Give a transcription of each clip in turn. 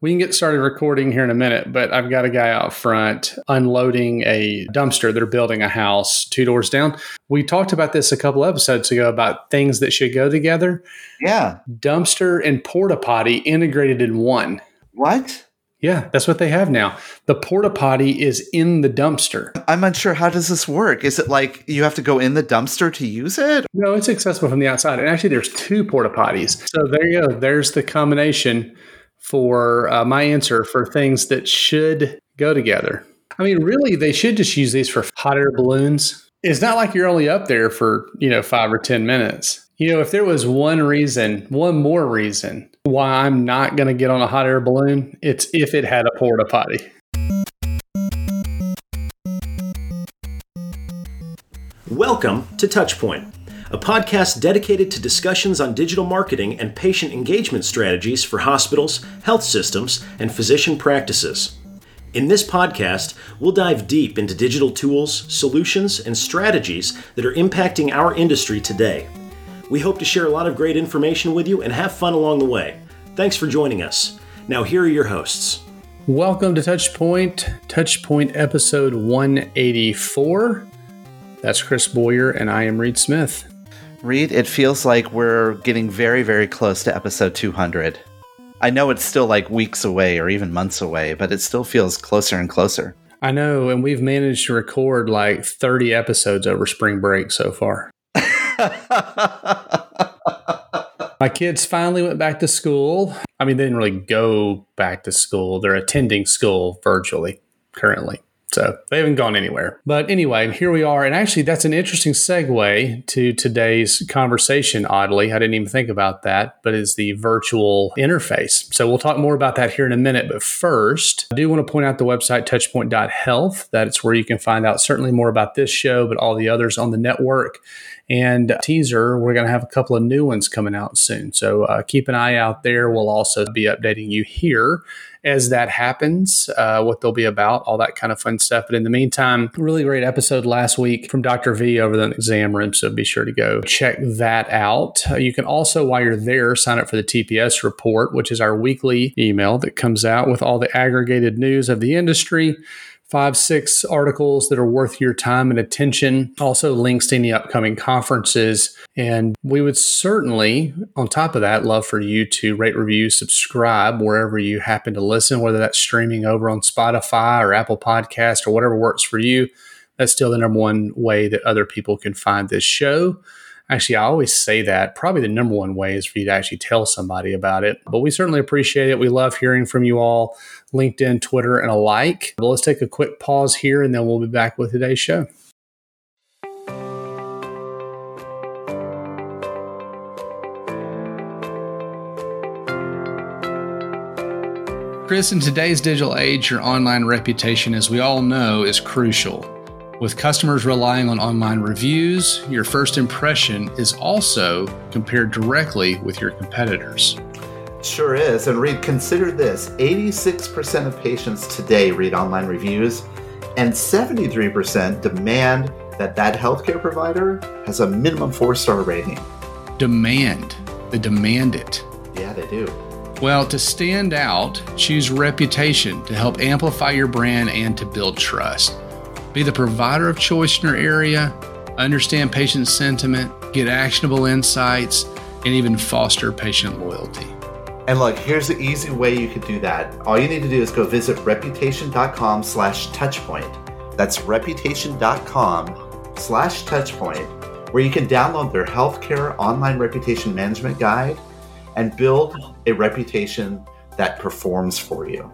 We can get started recording here in a minute, but I've got a guy out front unloading a dumpster. They're building a house two doors down. We talked about this a couple episodes ago about things that should go together. Yeah. Dumpster and porta potty integrated in one. What? Yeah, that's what they have now. The porta potty is in the dumpster. I'm unsure. How does this work? Is it like you have to go in the dumpster to use it? No, it's accessible from the outside. And actually, there's two porta potties. So there you go. There's the combination for uh, my answer for things that should go together. I mean, really, they should just use these for hot air balloons. It's not like you're only up there for, you know, five or 10 minutes. You know, if there was one reason, one more reason why I'm not going to get on a hot air balloon, it's if it had a porta potty. Welcome to Touchpoint, a podcast dedicated to discussions on digital marketing and patient engagement strategies for hospitals, health systems, and physician practices. In this podcast, we'll dive deep into digital tools, solutions, and strategies that are impacting our industry today. We hope to share a lot of great information with you and have fun along the way. Thanks for joining us. Now, here are your hosts. Welcome to Touchpoint, Touchpoint episode 184. That's Chris Boyer, and I am Reed Smith. Reed, it feels like we're getting very, very close to episode 200. I know it's still like weeks away or even months away, but it still feels closer and closer. I know, and we've managed to record like 30 episodes over spring break so far. My kids finally went back to school. I mean, they didn't really go back to school, they're attending school virtually currently. So they haven't gone anywhere. But anyway, here we are. And actually, that's an interesting segue to today's conversation, oddly. I didn't even think about that, but is the virtual interface. So we'll talk more about that here in a minute. But first, I do want to point out the website touchpoint.health. That's where you can find out certainly more about this show, but all the others on the network. And teaser, we're going to have a couple of new ones coming out soon. So uh, keep an eye out there. We'll also be updating you here as that happens, uh, what they'll be about, all that kind of fun stuff. But in the meantime, really great episode last week from Dr. V over the exam room. So be sure to go check that out. Uh, you can also, while you're there, sign up for the TPS report, which is our weekly email that comes out with all the aggregated news of the industry five, six articles that are worth your time and attention. Also, links to any upcoming conferences. And we would certainly, on top of that, love for you to rate, review, subscribe wherever you happen to listen, whether that's streaming over on Spotify or Apple Podcast or whatever works for you. That's still the number one way that other people can find this show. Actually, I always say that probably the number one way is for you to actually tell somebody about it. But we certainly appreciate it. We love hearing from you all, LinkedIn, Twitter, and alike. But let's take a quick pause here and then we'll be back with today's show. Chris, in today's digital age, your online reputation, as we all know, is crucial. With customers relying on online reviews, your first impression is also compared directly with your competitors. Sure is. And Reed, consider this 86% of patients today read online reviews, and 73% demand that that healthcare provider has a minimum four star rating. Demand. They demand it. Yeah, they do. Well, to stand out, choose reputation to help amplify your brand and to build trust. Be the provider of choice in your area, understand patient sentiment, get actionable insights, and even foster patient loyalty. And look, here's the easy way you could do that. All you need to do is go visit reputation.com slash touchpoint. That's reputation.com slash touchpoint, where you can download their healthcare online reputation management guide and build a reputation that performs for you.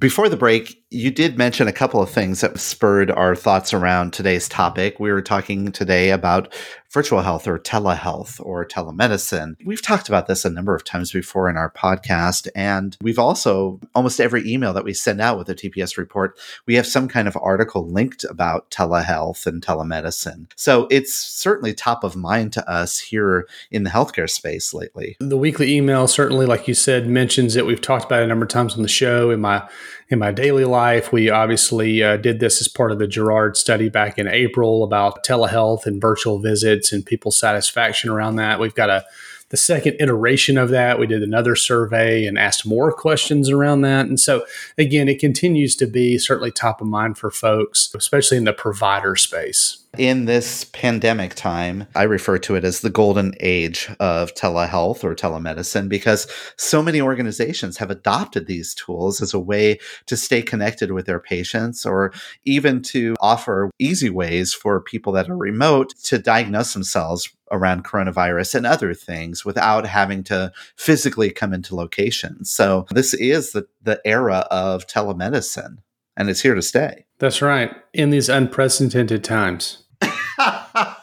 Before the break, you did mention a couple of things that spurred our thoughts around today's topic. We were talking today about virtual health or telehealth or telemedicine. We've talked about this a number of times before in our podcast. And we've also, almost every email that we send out with a TPS report, we have some kind of article linked about telehealth and telemedicine. So it's certainly top of mind to us here in the healthcare space lately. The weekly email, certainly, like you said, mentions it. We've talked about it a number of times on the show. In my in my daily life. We obviously uh, did this as part of the Jarrard study back in April about telehealth and virtual visits and people's satisfaction around that. We've got a the second iteration of that, we did another survey and asked more questions around that. And so, again, it continues to be certainly top of mind for folks, especially in the provider space. In this pandemic time, I refer to it as the golden age of telehealth or telemedicine because so many organizations have adopted these tools as a way to stay connected with their patients or even to offer easy ways for people that are remote to diagnose themselves around coronavirus and other things without having to physically come into locations. So this is the, the era of telemedicine and it's here to stay. That's right. In these unprecedented times.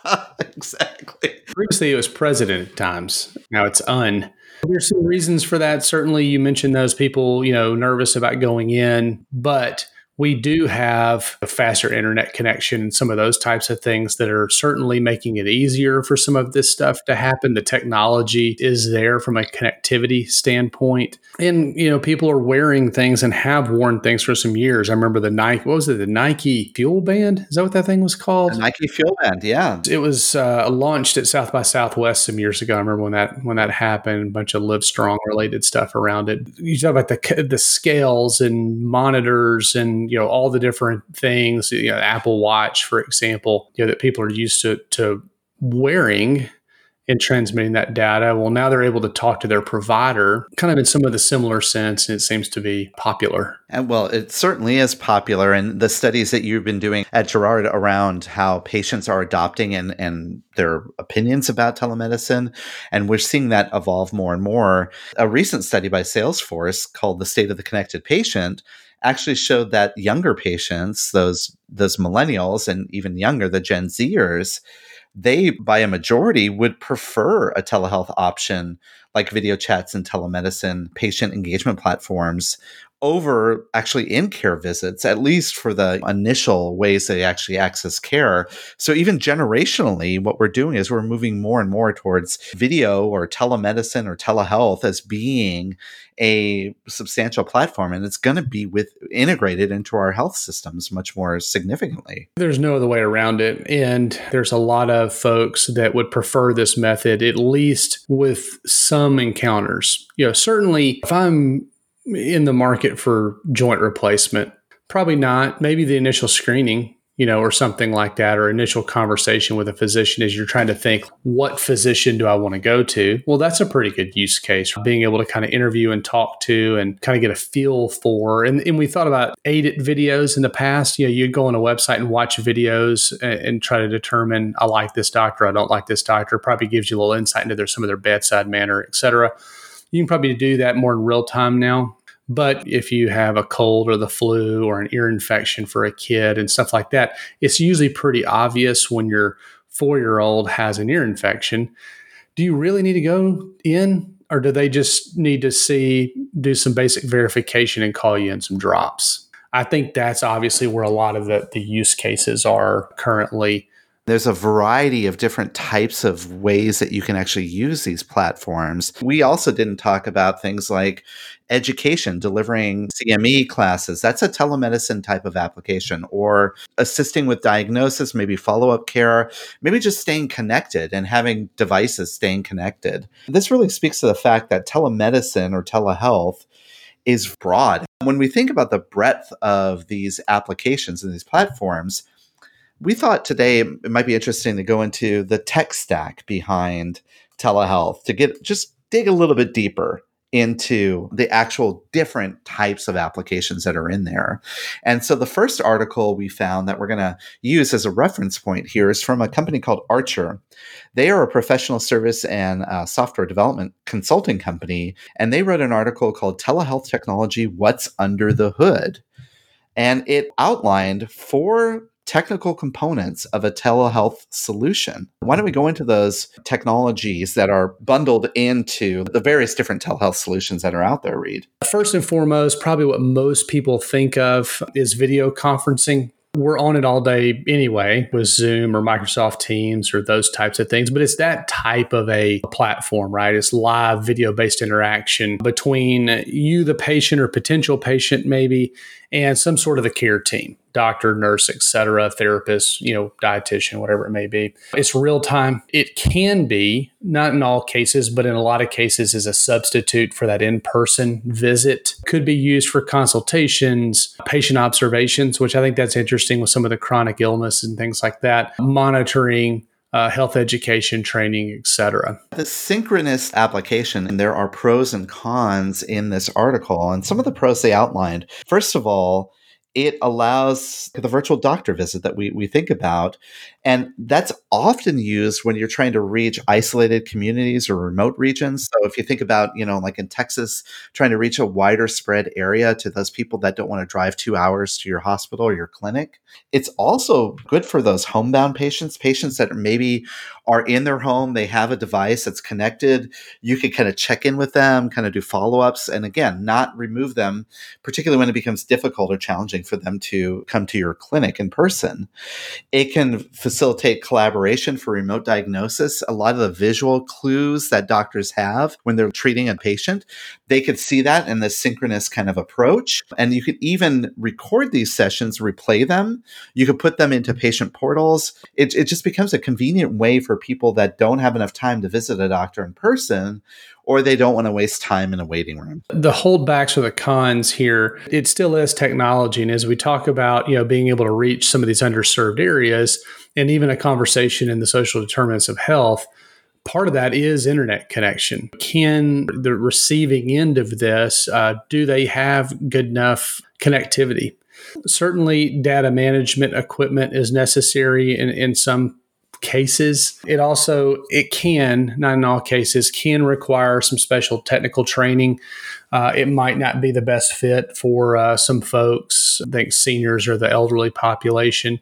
exactly. Previously, it was president at times. Now it's un. There's some reasons for that. Certainly, you mentioned those people, you know, nervous about going in, but we do have a faster internet connection and some of those types of things that are certainly making it easier for some of this stuff to happen. The technology is there from a connectivity standpoint. And, you know, people are wearing things and have worn things for some years. I remember the Nike, what was it, the Nike Fuel Band? Is that what that thing was called? The Nike Fuel Band, yeah. It was uh, launched at South by Southwest some years ago. I remember when that when that happened, a bunch of Live Strong related stuff around it. You talk about the the scales and monitors and you know all the different things you know apple watch for example you know that people are used to to wearing and transmitting that data. Well now they're able to talk to their provider kind of in some of the similar sense and it seems to be popular. And well it certainly is popular. And the studies that you've been doing at jarrard around how patients are adopting and and their opinions about telemedicine and we're seeing that evolve more and more. A recent study by salesforce called the state of the connected patient actually showed that younger patients, those those millennials and even younger, the Gen Zers, they by a majority would prefer a telehealth option like video chats and telemedicine patient engagement platforms over actually in care visits, at least for the initial ways they actually access care. So, even generationally, what we're doing is we're moving more and more towards video or telemedicine or telehealth as being a substantial platform and it's going to be with integrated into our health systems much more significantly. There's no other way around it and there's a lot of folks that would prefer this method at least with some encounters. You know, certainly if I'm in the market for joint replacement? Probably not. Maybe the initial screening, you know, or something like that, or initial conversation with a physician as you're trying to think, what physician do I want to go to? Well, that's a pretty good use case. Being able to kind of interview and talk to and kind of get a feel for. And, and we thought about aided videos in the past. You know, you'd go on a website and watch videos and, and try to determine, I like this doctor, I don't like this doctor. Probably gives you a little insight into their some of their bedside manner, et cetera. You can probably do that more in real time now but if you have a cold or the flu or an ear infection for a kid and stuff like that, it's usually pretty obvious when your four year old has an ear infection. Do you really need to go in? Or do they just need to see, do some basic verification and call you in some drops? I think that's obviously where a lot of the, the use cases are currently there's a variety of different types of ways that you can actually use these platforms. We also didn't talk about things like education, delivering CME classes. That's a telemedicine type of application, or assisting with diagnosis, maybe follow up care, maybe just staying connected and having devices staying connected. This really speaks to the fact that telemedicine or telehealth is broad. When we think about the breadth of these applications and these platforms, we thought today it might be interesting to go into the tech stack behind telehealth to get just dig a little bit deeper into the actual different types of applications that are in there. And so the first article we found that we're going to use as a reference point here is from a company called Archer. They are a professional service and uh, software development consulting company, and they wrote an article called Telehealth Technology What's Under the Hood. And it outlined four technical components of a telehealth solution. Why don't we go into those technologies that are bundled into the various different telehealth solutions that are out there, Reed? First and foremost, probably what most people think of is video conferencing we're on it all day anyway with Zoom or Microsoft Teams or those types of things. But it's that type of a platform, right? It's live video based interaction between you, the patient or potential patient, maybe, and some sort of the care team doctor nurse etc therapist you know dietitian whatever it may be. It's real time. It can be not in all cases but in a lot of cases is a substitute for that in-person visit. Could be used for consultations patient observations which i think that's interesting with some of the chronic illness and things like that. Monitoring uh, health education training, etc. The synchronous application, and there are pros and cons in this article. And some of the pros they outlined. First of all, it allows the virtual doctor visit that we, we think about. And that's often used when you're trying to reach isolated communities or remote regions. So if you think about, you know, like in Texas, trying to reach a wider spread area to those people that don't want to drive two hours to your hospital or your clinic, it's also good for those homebound patients, patients that maybe are in their home, they have a device that's connected. You can kind of check in with them, kind of do follow ups, and again, not remove them, particularly when it becomes difficult or challenging for them to come to your clinic in person. It can facilitate collaboration for remote diagnosis. A lot of the visual clues that doctors have when they're treating a patient, they could see that in the synchronous kind of approach. And you could even record these sessions, replay them. You could put them into patient portals. It, it just becomes a convenient way for people that don't have enough time to visit a doctor in person or they don't want to waste time in a waiting room. The holdbacks or the cons here, it still is technology. And as we talk about, you know, being able to reach some of these underserved areas and even a conversation in the social determinants of health, part of that is internet connection. Can the receiving end of this, uh, do they have good enough connectivity? Certainly, data management equipment is necessary in, in some cases. It also it can, not in all cases, can require some special technical training. Uh, it might not be the best fit for uh, some folks. I think seniors or the elderly population.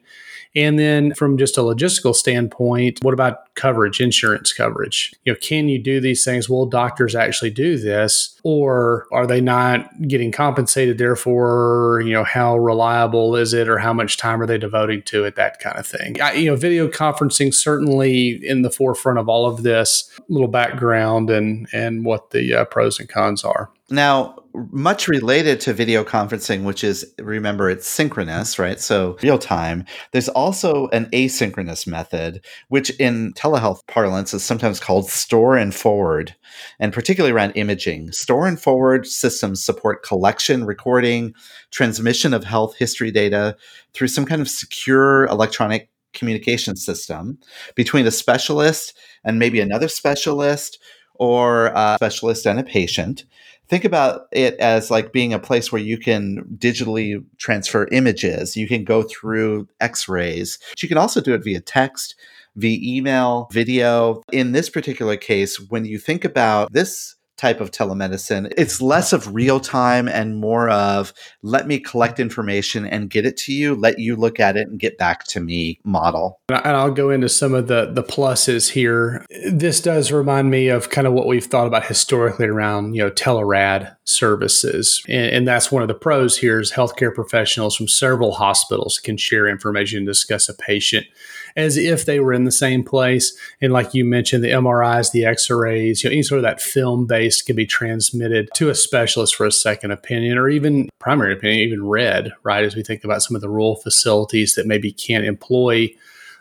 And then from just a logistical standpoint, what about coverage, insurance coverage? You know, can you do these things? Will doctors actually do this? Or are they not getting compensated? Therefore, you know, how reliable is it or how much time are they devoting to it? That kind of thing. I, you know, video conferencing certainly in the forefront of all of this, little background and, and what the uh, pros and cons are. Now, much related to video conferencing, which is remember it's synchronous, right? So real time. There's also an asynchronous method, which in telehealth parlance is sometimes called store and forward, and particularly around imaging. Store and forward systems support collection, recording, transmission of health history data through some kind of secure electronic communication system between a specialist and maybe another specialist or a specialist and a patient think about it as like being a place where you can digitally transfer images. You can go through x-rays. You can also do it via text, via email, video. In this particular case, when you think about this type of telemedicine. It's less of real time and more of let me collect information and get it to you, let you look at it and get back to me model. And I'll go into some of the the pluses here. This does remind me of kind of what we've thought about historically around, you know, telerad services. And, and that's one of the pros here is healthcare professionals from several hospitals can share information and discuss a patient as if they were in the same place. And like you mentioned, the MRIs, the X-rays, you know, any sort of that film based can be transmitted to a specialist for a second opinion or even primary opinion, even read, right? As we think about some of the rural facilities that maybe can't employ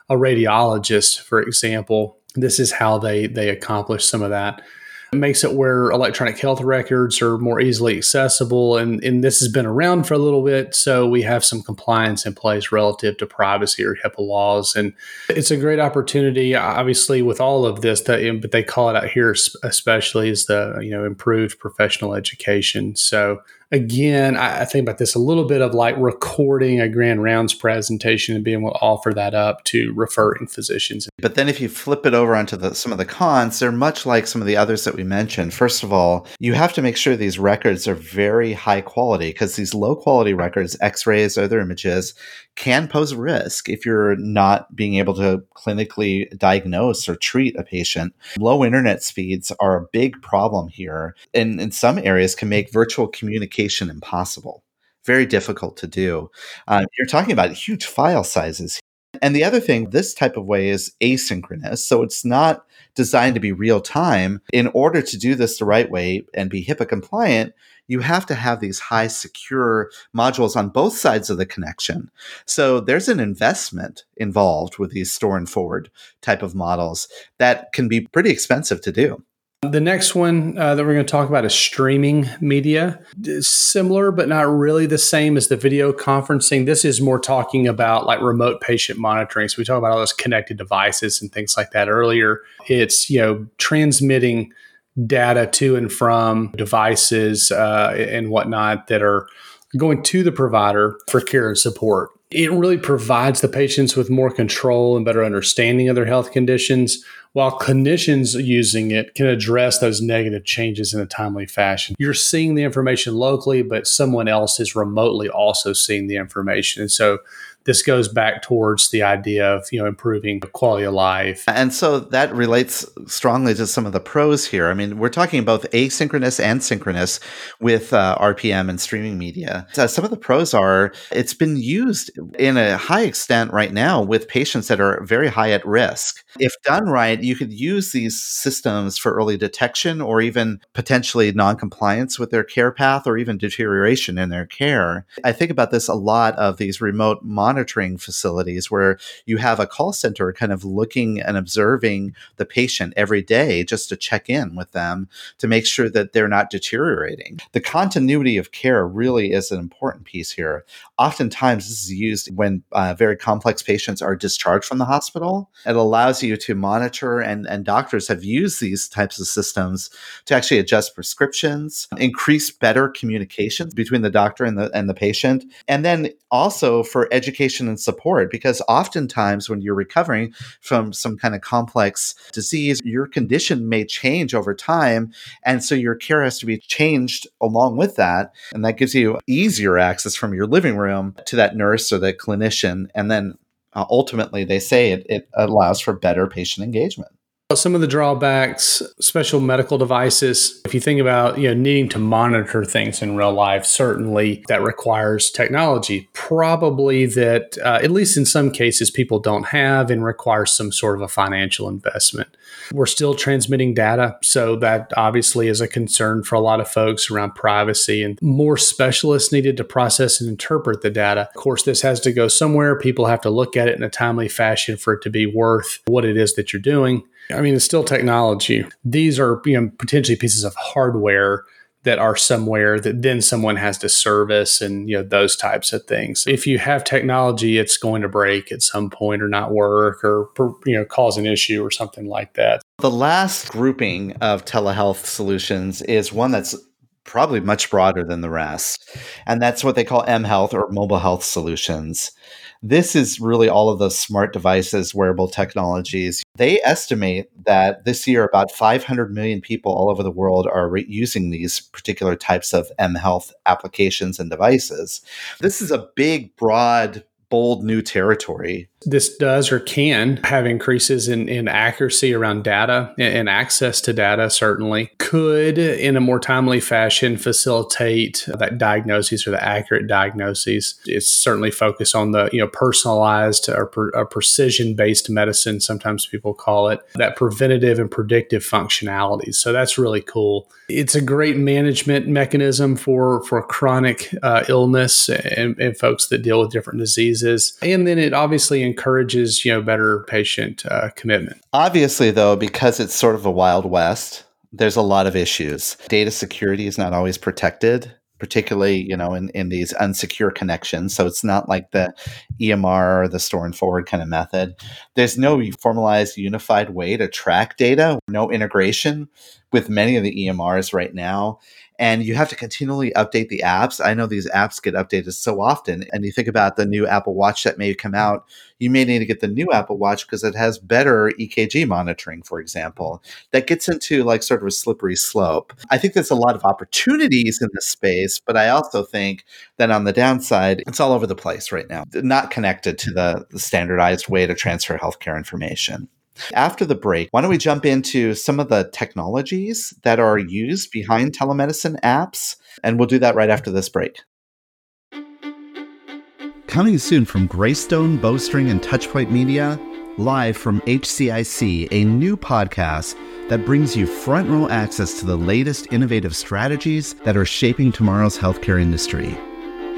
a radiologist, for example, this is how they they accomplish some of that. Makes it where electronic health records are more easily accessible. And, and this has been around for a little bit. So we have some compliance in place relative to privacy or HIPAA laws. And it's a great opportunity, obviously, with all of this, that, but they call it out here especially is the, you know, improved professional education. So again, I, I, think about this a little bit of like recording a grand rounds presentation and being able to offer that up to referring physicians. But then if you flip it over onto the, some of the cons, they're much like some of the others that we mentioned. First of all, you have to make sure these records are very high quality because these low quality records, x-rays, other images, can pose a risk if you're not being able to clinically diagnose or treat a patient. Low internet speeds are a big problem here and in some areas can make virtual communication impossible. very difficult to do. Uh, you're talking about huge file sizes. And the other thing, this type of way is asynchronous. So it's not designed to be real time. In order to do this the right way and be HIPAA compliant, you have to have these high secure modules on both sides of the connection. So there's an investment involved with these store and forward type of models that can be pretty expensive to do. The next one uh, that we're going to talk about is streaming media. It's similar, but not really the same as the video conferencing. This is more talking about like remote patient monitoring. So we talked about all those connected devices and things like that earlier. It's you know transmitting data to and from devices uh, and whatnot that are going to the provider for care and support. It really provides the patients with more control and better understanding of their health conditions, while clinicians using it can address those negative changes in a timely fashion. You're seeing the information locally, but someone else is remotely also seeing the information. And so this goes back towards the idea of you know improving quality of life. And so that relates strongly to some of the pros here. I mean we're talking both asynchronous and synchronous with uh, rpm and streaming media. Uh, some of the pros are it's been used in a high extent right now with patients that are very high at risk. If done right you could use these systems for early detection or even potentially non-compliance with their care path or even deterioration in their care. I think about this a lot of these remote monitoring monitoring facilities where you have a call center kind of looking and observing the patient every day just to check in with them to make sure that they're not deteriorating. The continuity of care really is an important piece here. Oftentimes, this is used when uh, very complex patients are discharged from the hospital. It allows you to monitor, and, and doctors have used these types of systems to actually adjust prescriptions, increase better communication between the doctor and the, and the patient, and then also for education education and support because oftentimes when you're recovering from some kind of complex disease, your condition may change over time. And so your care has to be changed along with that. And that gives you easier access from your living room to that nurse or that clinician. And then uh, ultimately, they say it, it allows for better patient engagement. Some of the drawbacks, special medical devices. If you think about you know needing to monitor things in real life, certainly that requires technology. Probably that, uh, at least in some cases, people don't have and requires some sort of a financial investment. We're still transmitting data, so that obviously is a concern for a lot of folks around privacy and more specialists needed to process and interpret the data. Of course, this has to go somewhere. People have to look at it in a timely fashion for it to be worth what it is that you're doing. I mean, it's still technology. These are you know, potentially pieces of hardware that are somewhere that then someone has to service and you know those types of things. If you have technology, it's going to break at some point or not work or you know cause an issue or something like that. The last grouping of telehealth solutions is one that's probably much broader than the rest, and that's what they call M Health or mobile health solutions. This is really all of those smart devices, wearable technologies. They estimate that this year about 500 million people all over the world are re- using these particular types of M Health applications and devices. This is a big, broad bold new territory. This does or can have increases in, in accuracy around data and access to data, certainly. Could, in a more timely fashion, facilitate that diagnosis or the accurate diagnoses. It's certainly focused on the you know personalized or, per, or precision based medicine, sometimes people call it, that preventative and predictive functionalities. So that's really cool. It's a great management mechanism for, for chronic uh, illness and, and folks that deal with different diseases. And then it obviously encourages, you know, better patient uh, commitment. Obviously, though, because it's sort of a wild west, there's a lot of issues. Data security is not always protected particularly you know in, in these unsecure connections so it's not like the emr or the store and forward kind of method there's no formalized unified way to track data no integration with many of the emrs right now and you have to continually update the apps. I know these apps get updated so often. And you think about the new Apple Watch that may come out, you may need to get the new Apple Watch because it has better EKG monitoring, for example. That gets into like sort of a slippery slope. I think there's a lot of opportunities in this space, but I also think that on the downside, it's all over the place right now, not connected to the, the standardized way to transfer healthcare information. After the break, why don't we jump into some of the technologies that are used behind telemedicine apps? And we'll do that right after this break. Coming soon from Greystone, Bowstring, and Touchpoint Media, live from HCIC, a new podcast that brings you front row access to the latest innovative strategies that are shaping tomorrow's healthcare industry.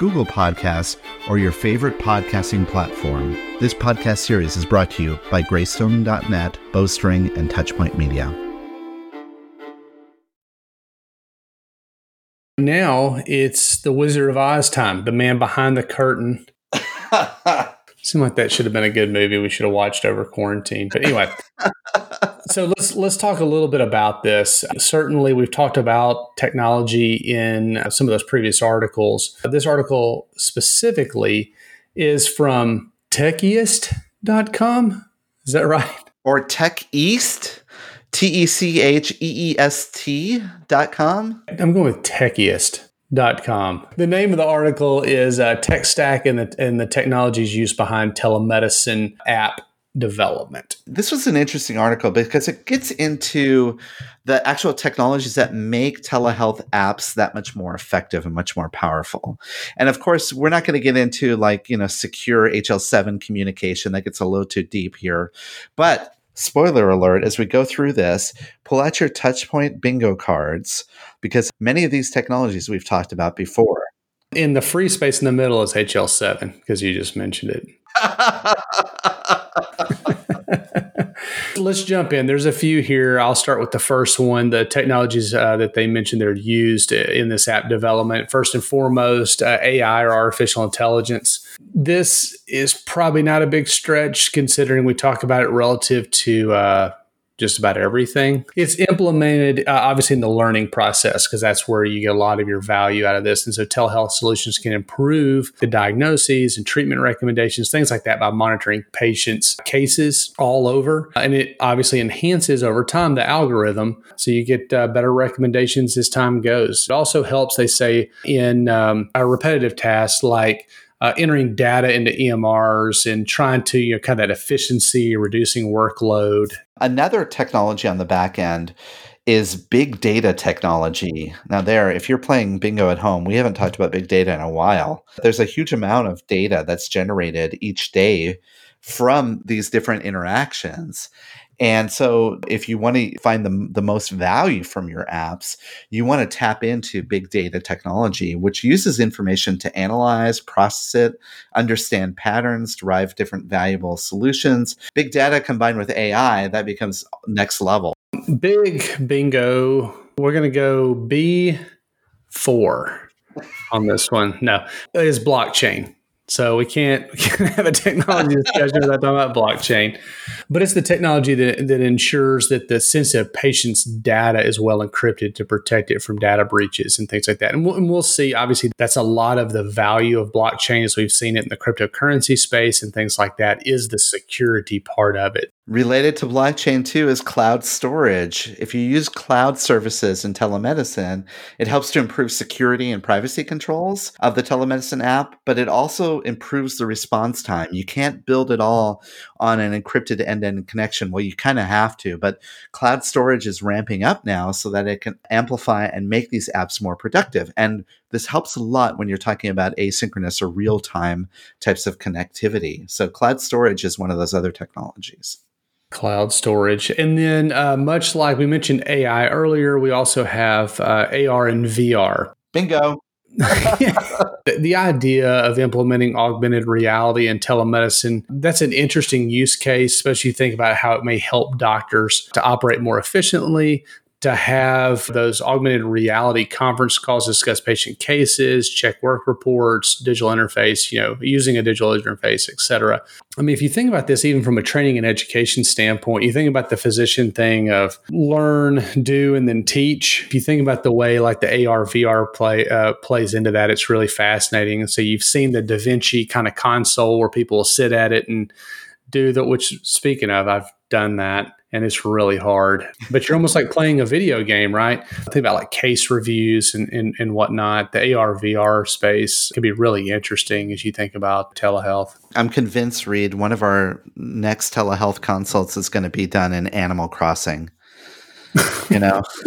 Google Podcasts, or your favorite podcasting platform. This podcast series is brought to you by Greystone.net, Bowstring, and Touchpoint Media. Now it's the Wizard of Oz time, the man behind the curtain. Seemed like that should have been a good movie we should have watched over quarantine. But anyway, so let's let's talk a little bit about this. Certainly, we've talked about technology in some of those previous articles. This article specifically is from techeast.com. Is that right? Or Tech East? T E C H E E S T dot com? I'm going with Techiest. Dot com. The name of the article is uh, Tech Stack and the, and the technologies used behind telemedicine app development. This was an interesting article because it gets into the actual technologies that make telehealth apps that much more effective and much more powerful. And of course, we're not going to get into like, you know, secure HL7 communication that gets a little too deep here. But spoiler alert, as we go through this, pull out your touchpoint bingo cards because many of these technologies we've talked about before. In the free space in the middle is HL7 because you just mentioned it. Let's jump in. There's a few here. I'll start with the first one the technologies uh, that they mentioned they're used in this app development. First and foremost, uh, AI or artificial intelligence. This is probably not a big stretch considering we talk about it relative to uh, just about everything. It's implemented uh, obviously in the learning process because that's where you get a lot of your value out of this. And so telehealth solutions can improve the diagnoses and treatment recommendations, things like that by monitoring patients' cases all over. And it obviously enhances over time the algorithm. So you get uh, better recommendations as time goes. It also helps, they say, in um, repetitive tasks like uh, entering data into EMRs and trying to you know kind of that efficiency, reducing workload. Another technology on the back end is big data technology. Now, there, if you're playing bingo at home, we haven't talked about big data in a while. There's a huge amount of data that's generated each day from these different interactions. And so, if you want to find the, the most value from your apps, you want to tap into big data technology, which uses information to analyze, process it, understand patterns, derive different valuable solutions. Big data combined with AI, that becomes next level. Big bingo. We're going to go B4 on this one. No, it is blockchain. So we can't, we can't have a technology discussion without talking about blockchain. But it's the technology that, that ensures that the sensitive patient's data is well encrypted to protect it from data breaches and things like that. And we'll, and we'll see, obviously, that's a lot of the value of blockchain as we've seen it in the cryptocurrency space and things like that is the security part of it. Related to blockchain too is cloud storage. If you use cloud services in telemedicine, it helps to improve security and privacy controls of the telemedicine app, but it also improves the response time. You can't build it all on an encrypted end-to-end connection. Well, you kind of have to, but cloud storage is ramping up now so that it can amplify and make these apps more productive. And this helps a lot when you're talking about asynchronous or real-time types of connectivity. So cloud storage is one of those other technologies cloud storage. And then, uh, much like we mentioned AI earlier, we also have uh, AR and VR. Bingo. the, the idea of implementing augmented reality and telemedicine that's an interesting use case especially you think about how it may help doctors to operate more efficiently to have those augmented reality conference calls discuss patient cases, check work reports, digital interface, you know, using a digital interface, et cetera. I mean, if you think about this, even from a training and education standpoint, you think about the physician thing of learn, do, and then teach. If you think about the way like the AR, VR play uh, plays into that, it's really fascinating. And so you've seen the Da Vinci kind of console where people will sit at it and do that. Which, speaking of, I've done that and it's really hard. But you're almost like playing a video game, right? Think about like case reviews and, and, and whatnot. The AR VR space can be really interesting as you think about telehealth. I'm convinced, Reed, one of our next telehealth consults is going to be done in Animal Crossing. You know?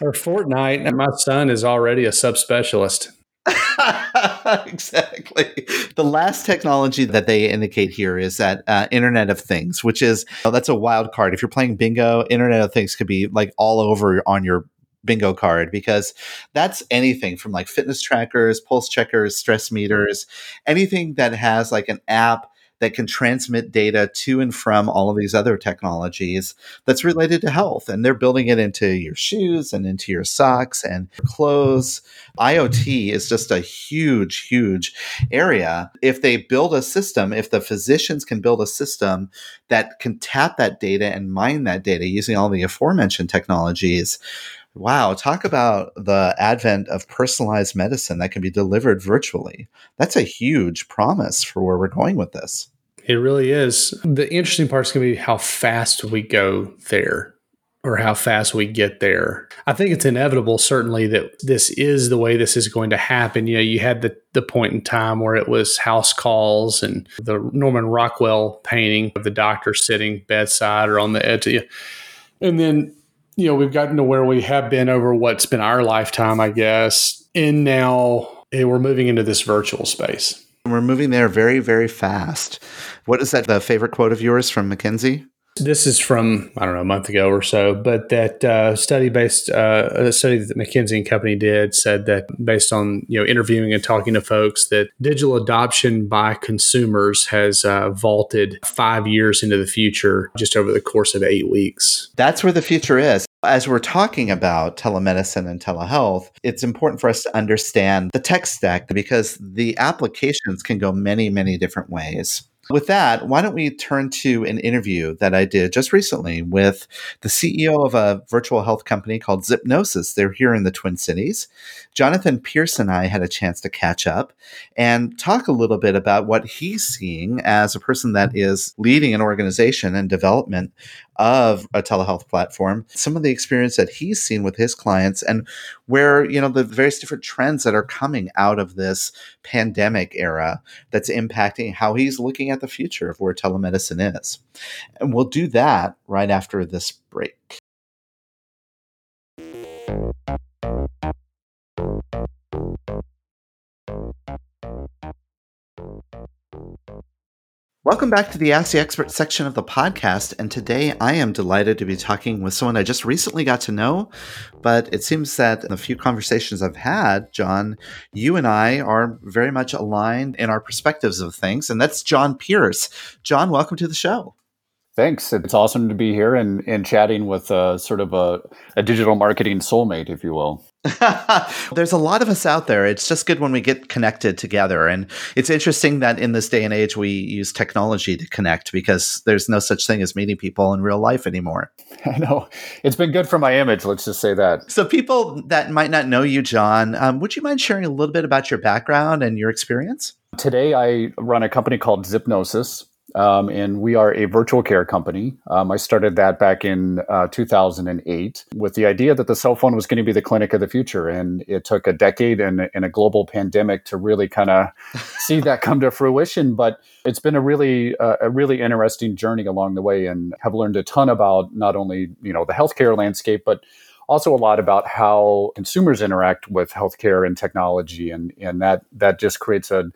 or Fortnite. My son is already a subspecialist. exactly. The last technology that they indicate here is that uh, Internet of Things, which is oh, that's a wild card. If you're playing bingo, Internet of Things could be like all over on your bingo card because that's anything from like fitness trackers, pulse checkers, stress meters, anything that has like an app that can transmit data to and from all of these other technologies that's related to health. And they're building it into your shoes and into your socks and clothes. IoT is just a huge, huge area. If they build a system, if the physicians can build a system that can tap that data and mine that data using all the aforementioned technologies, Wow, talk about the advent of personalized medicine that can be delivered virtually. That's a huge promise for where we're going with this. It really is. The interesting part is going to be how fast we go there or how fast we get there. I think it's inevitable, certainly, that this is the way this is going to happen. You know, you had the, the point in time where it was house calls and the Norman Rockwell painting of the doctor sitting bedside or on the edge of you. And then you know, we've gotten to where we have been over what's been our lifetime, I guess. And now we're moving into this virtual space. We're moving there very, very fast. What is that, the favorite quote of yours from McKinsey? This is from I don't know a month ago or so, but that uh, study based uh, a study that McKinsey and Company did said that based on you know interviewing and talking to folks that digital adoption by consumers has uh, vaulted five years into the future just over the course of eight weeks. That's where the future is. As we're talking about telemedicine and telehealth, it's important for us to understand the tech stack because the applications can go many, many different ways. With that, why don't we turn to an interview that I did just recently with the CEO of a virtual health company called Zipnosis. They're here in the Twin Cities. Jonathan Pearce and I had a chance to catch up and talk a little bit about what he's seeing as a person that is leading an organization and development of a telehealth platform, some of the experience that he's seen with his clients and where, you know, the various different trends that are coming out of this pandemic era that's impacting how he's looking at the future of where telemedicine is. And we'll do that right after this break. Welcome back to the Ask the Expert section of the podcast. And today I am delighted to be talking with someone I just recently got to know. But it seems that in the few conversations I've had, John, you and I are very much aligned in our perspectives of things. And that's John Pearce. John, welcome to the show. Thanks. It's awesome to be here and, and chatting with a, sort of a, a digital marketing soulmate, if you will. There's a lot of us out there. It's just good when we get connected together. And it's interesting that in this day and age, we use technology to connect because there's no such thing as meeting people in real life anymore. I know. It's been good for my image. Let's just say that. So, people that might not know you, John, um, would you mind sharing a little bit about your background and your experience? Today, I run a company called Zipnosis. Um, and we are a virtual care company. Um, I started that back in uh, 2008 with the idea that the cell phone was going to be the clinic of the future. And it took a decade and, and a global pandemic to really kind of see that come to fruition. But it's been a really uh, a really interesting journey along the way, and have learned a ton about not only you know the healthcare landscape, but also a lot about how consumers interact with healthcare and technology, and and that that just creates a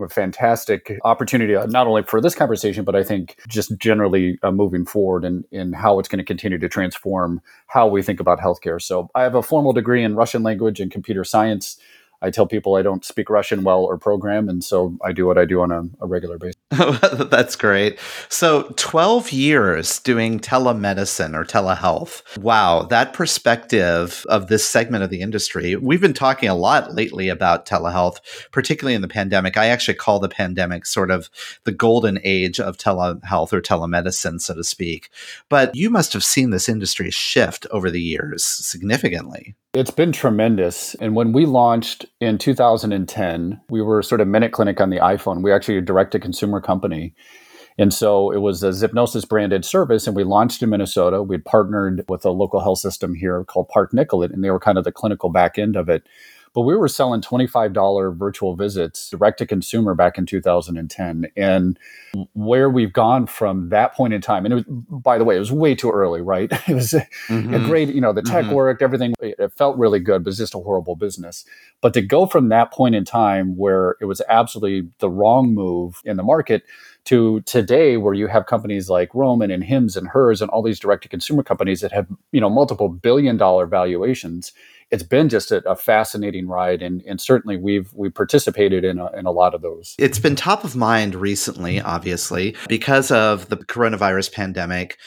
a fantastic opportunity, uh, not only for this conversation, but I think just generally uh, moving forward and in, in how it's going to continue to transform how we think about healthcare. So I have a formal degree in Russian language and computer science. I tell people I don't speak Russian well or program, and so I do what I do on a, a regular basis. That's great. So, 12 years doing telemedicine or telehealth. Wow, that perspective of this segment of the industry. We've been talking a lot lately about telehealth, particularly in the pandemic. I actually call the pandemic sort of the golden age of telehealth or telemedicine, so to speak. But you must have seen this industry shift over the years significantly. It's been tremendous. And when we launched in 2010, we were sort of Minute Clinic on the iPhone. We actually a direct to consumer company. And so it was a Zipnosis branded service, and we launched in Minnesota. We'd partnered with a local health system here called Park Nicollet, and they were kind of the clinical back end of it. But we were selling $25 virtual visits direct to consumer back in 2010. And where we've gone from that point in time, and was, by the way, it was way too early, right? It was mm-hmm. a great, you know, the tech mm-hmm. worked, everything, it felt really good, but it's just a horrible business. But to go from that point in time where it was absolutely the wrong move in the market to today where you have companies like Roman and Hims and Hers and all these direct to consumer companies that have, you know, multiple billion dollar valuations it's been just a, a fascinating ride, and, and certainly we've we participated in a, in a lot of those. It's been top of mind recently, obviously, because of the coronavirus pandemic.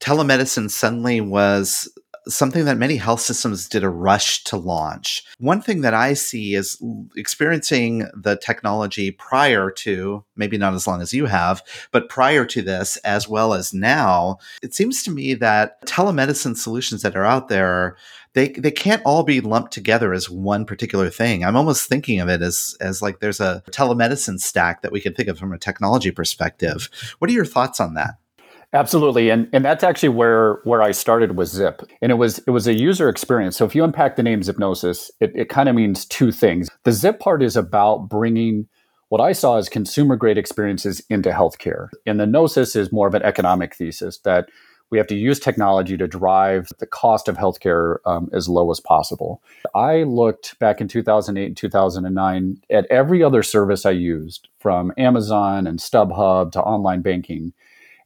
Telemedicine suddenly was something that many health systems did a rush to launch. One thing that I see is experiencing the technology prior to, maybe not as long as you have, but prior to this, as well as now, it seems to me that telemedicine solutions that are out there they they can't all be lumped together as one particular thing. I'm almost thinking of it as as like there's a telemedicine stack that we can think of from a technology perspective. What are your thoughts on that? Absolutely, and and that's actually where where I started with Zip, and it was it was a user experience. So if you unpack the name Zipnosis, it, it kind of means two things. The Zip part is about bringing what I saw as consumer grade experiences into healthcare, and the Gnosis is more of an economic thesis that we have to use technology to drive the cost of healthcare um, as low as possible. I looked back in 2008 and 2009 at every other service I used, from Amazon and StubHub to online banking.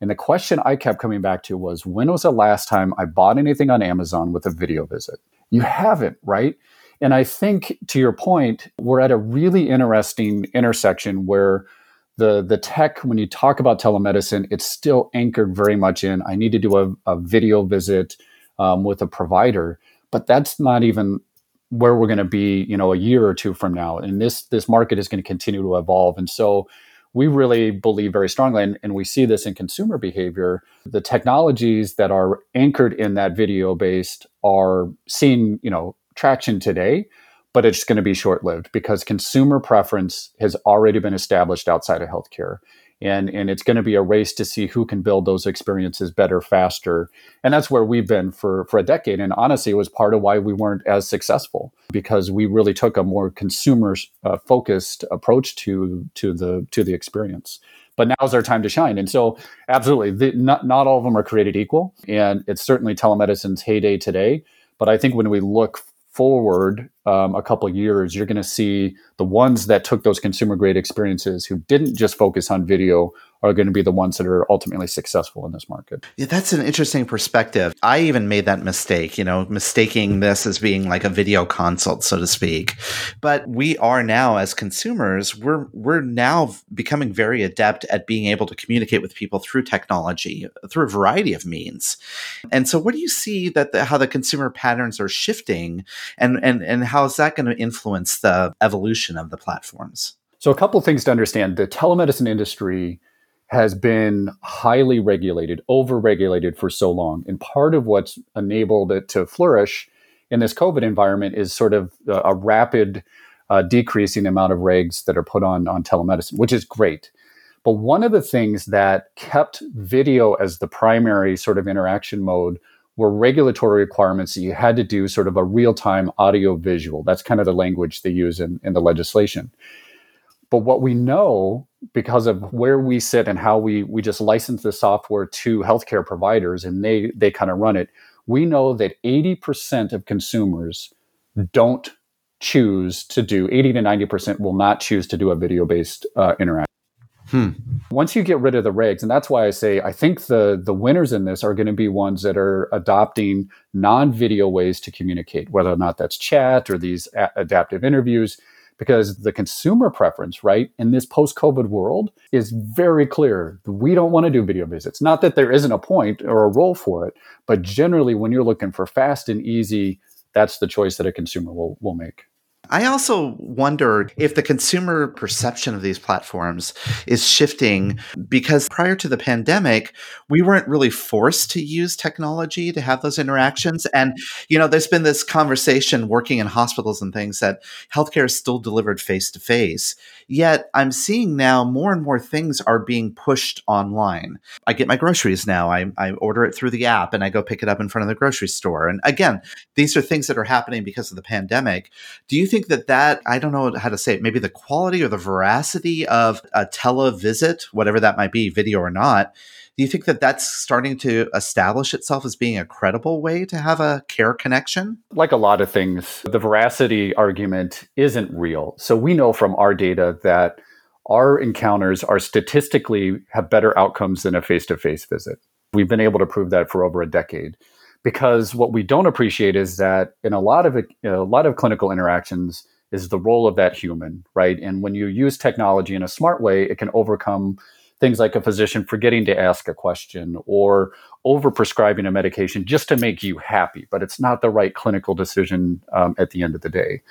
And the question I kept coming back to was when was the last time I bought anything on Amazon with a video visit? You haven't, right? And I think to your point, we're at a really interesting intersection where the the tech when you talk about telemedicine it's still anchored very much in i need to do a, a video visit um, with a provider. But that's not even where we're going to be you know a year or two from now and this this market is going to continue to evolve. And so we really believe very strongly and, and we see this in consumer behavior. The technologies that are anchored in that video based are seeing you know traction today but it's going to be short lived because consumer preference has already been established outside of healthcare. And, and it's going to be a race to see who can build those experiences better, faster. And that's where we've been for, for a decade. And honestly, it was part of why we weren't as successful because we really took a more consumer uh, focused approach to, to, the, to the experience but now's our time to shine. And so, absolutely, the, not, not all of them are created equal. And it's certainly telemedicine's heyday today. But I think when we look forward um, a couple years, you're going to see the ones that took those consumer grade experiences who didn't just focus on video are going to be the ones that are ultimately successful in this market. Yeah, that's an interesting perspective. I even made that mistake, you know, mistaking this as being like a video consult, so to speak. But we are now as consumers, we're we're now becoming very adept at being able to communicate with people through technology, through a variety of means. And so what do you see that the, how the consumer patterns are shifting and and and how is that going to influence the evolution of the platforms? So a couple of things to understand. The telemedicine industry has been highly regulated, over-regulated for so long. And part of what's enabled it to flourish in this COVID environment is sort of a, a rapid uh, decreasing amount of regs that are put on on telemedicine, which is great. But one of the things that kept video as the primary sort of interaction mode were regulatory requirements that you had to do sort of a real-time audio visual. That's kind of the language they use in, in the legislation. But what we know because of where we sit and how we we just license the software to healthcare providers and they they kind of run it, we know that 80% of consumers don't choose to do 80 to 90% will not choose to do a video based uh, interaction. Hmm. Once you get rid of the regs, and that's why I say I think the the winners in this are going to be ones that are adopting non-video ways to communicate, whether or not that's chat or these a- adaptive interviews because the consumer preference, right, in this post COVID world is very clear. We don't want to do video visits. Not that there isn't a point or a role for it, but generally, when you're looking for fast and easy, that's the choice that a consumer will, will make. I also wonder if the consumer perception of these platforms is shifting because prior to the pandemic, we weren't really forced to use technology to have those interactions. And, you know, there's been this conversation working in hospitals and things that healthcare is still delivered face to face. Yet I'm seeing now more and more things are being pushed online. I get my groceries now. I, I order it through the app and I go pick it up in front of the grocery store. And again, these are things that are happening because of the pandemic. Do you think that that, I don't know how to say it, maybe the quality or the veracity of a televisit, whatever that might be, video or not, do you think that that's starting to establish itself as being a credible way to have a care connection? Like a lot of things, the veracity argument isn't real. So we know from our data that our encounters are statistically have better outcomes than a face-to-face visit. We've been able to prove that for over a decade. Because what we don't appreciate is that in a lot of a lot of clinical interactions is the role of that human, right? And when you use technology in a smart way, it can overcome things like a physician forgetting to ask a question or overprescribing a medication just to make you happy, but it's not the right clinical decision um, at the end of the day.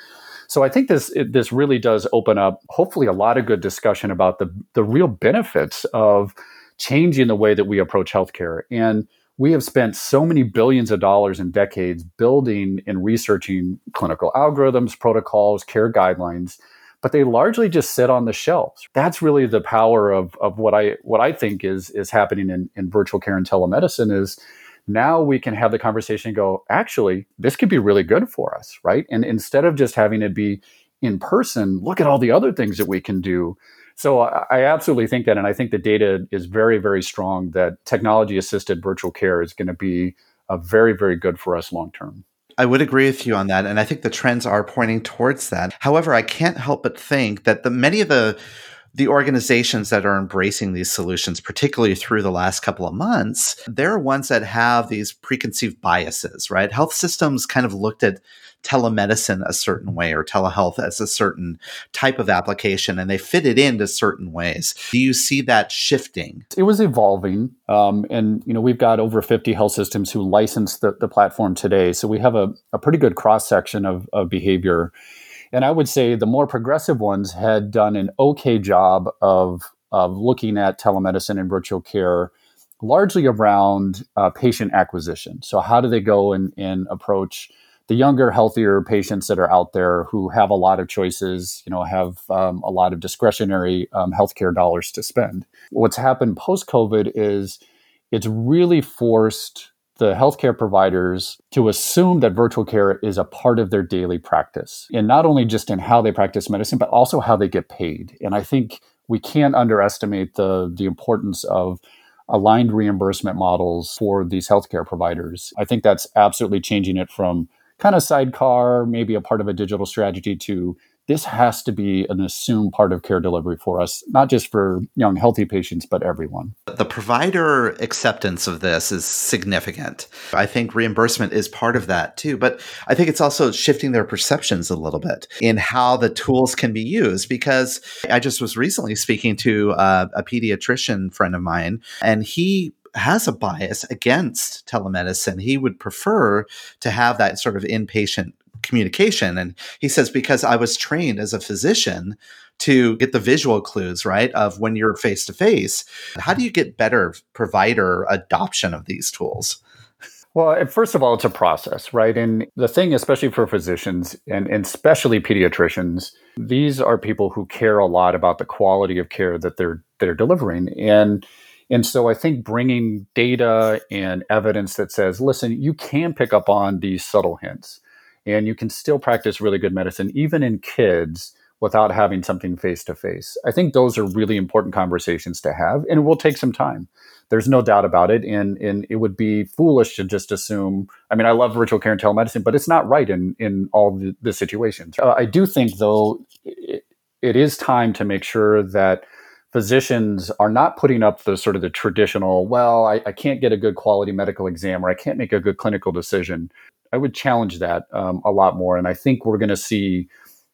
So I think this it, this really does open up, hopefully, a lot of good discussion about the the real benefits of changing the way that we approach healthcare. And we have spent so many billions of dollars in decades building and researching clinical algorithms, protocols, care guidelines but they largely just sit on the shelves. That's really the power of, of what I what I think is is happening in, in virtual care and telemedicine is now we can have the conversation go, actually, this could be really good for us, right? And instead of just having it be in person, look at all the other things that we can do. So uh, I absolutely think that, and I think the data is very, very strong that technology assisted virtual care is going to be a very, very good for us long term. I would agree with you on that, and I think the trends are pointing towards that. However, I can't help but think that the many of the the organizations that are embracing these solutions, particularly through the last couple of months, they're ones that have these preconceived biases, right? Health systems kind of looked at telemedicine a certain way or telehealth as a certain type of application and they fit it into certain ways. Do you see that shifting? It was evolving. Um, and, you know, we've got over 50 health systems who license the, the platform today. So we have a, a pretty good cross section of, of behavior. And I would say the more progressive ones had done an okay job of, of looking at telemedicine and virtual care largely around uh, patient acquisition. So, how do they go and, and approach the younger, healthier patients that are out there who have a lot of choices, you know, have um, a lot of discretionary um, healthcare dollars to spend. What's happened post COVID is it's really forced the healthcare providers to assume that virtual care is a part of their daily practice. And not only just in how they practice medicine, but also how they get paid. And I think we can't underestimate the, the importance of aligned reimbursement models for these healthcare providers. I think that's absolutely changing it from kind of sidecar, maybe a part of a digital strategy to this has to be an assumed part of care delivery for us, not just for young, healthy patients, but everyone. The provider acceptance of this is significant. I think reimbursement is part of that too, but I think it's also shifting their perceptions a little bit in how the tools can be used. Because I just was recently speaking to a, a pediatrician friend of mine, and he has a bias against telemedicine. He would prefer to have that sort of inpatient communication. And he says, because I was trained as a physician to get the visual clues, right, of when you're face to face. How do you get better provider adoption of these tools? Well, first of all, it's a process, right? And the thing, especially for physicians and, and especially pediatricians, these are people who care a lot about the quality of care that they're they're delivering. And and so I think bringing data and evidence that says, listen, you can pick up on these subtle hints and you can still practice really good medicine, even in kids, without having something face to face. I think those are really important conversations to have, and it will take some time. There's no doubt about it. And, and it would be foolish to just assume. I mean, I love virtual care and telemedicine, but it's not right in, in all the, the situations. Uh, I do think, though, it, it is time to make sure that physicians are not putting up the sort of the traditional, well, I, I, can't get a good quality medical exam or I can't make a good clinical decision. I would challenge that um, a lot more. And I think we're going to see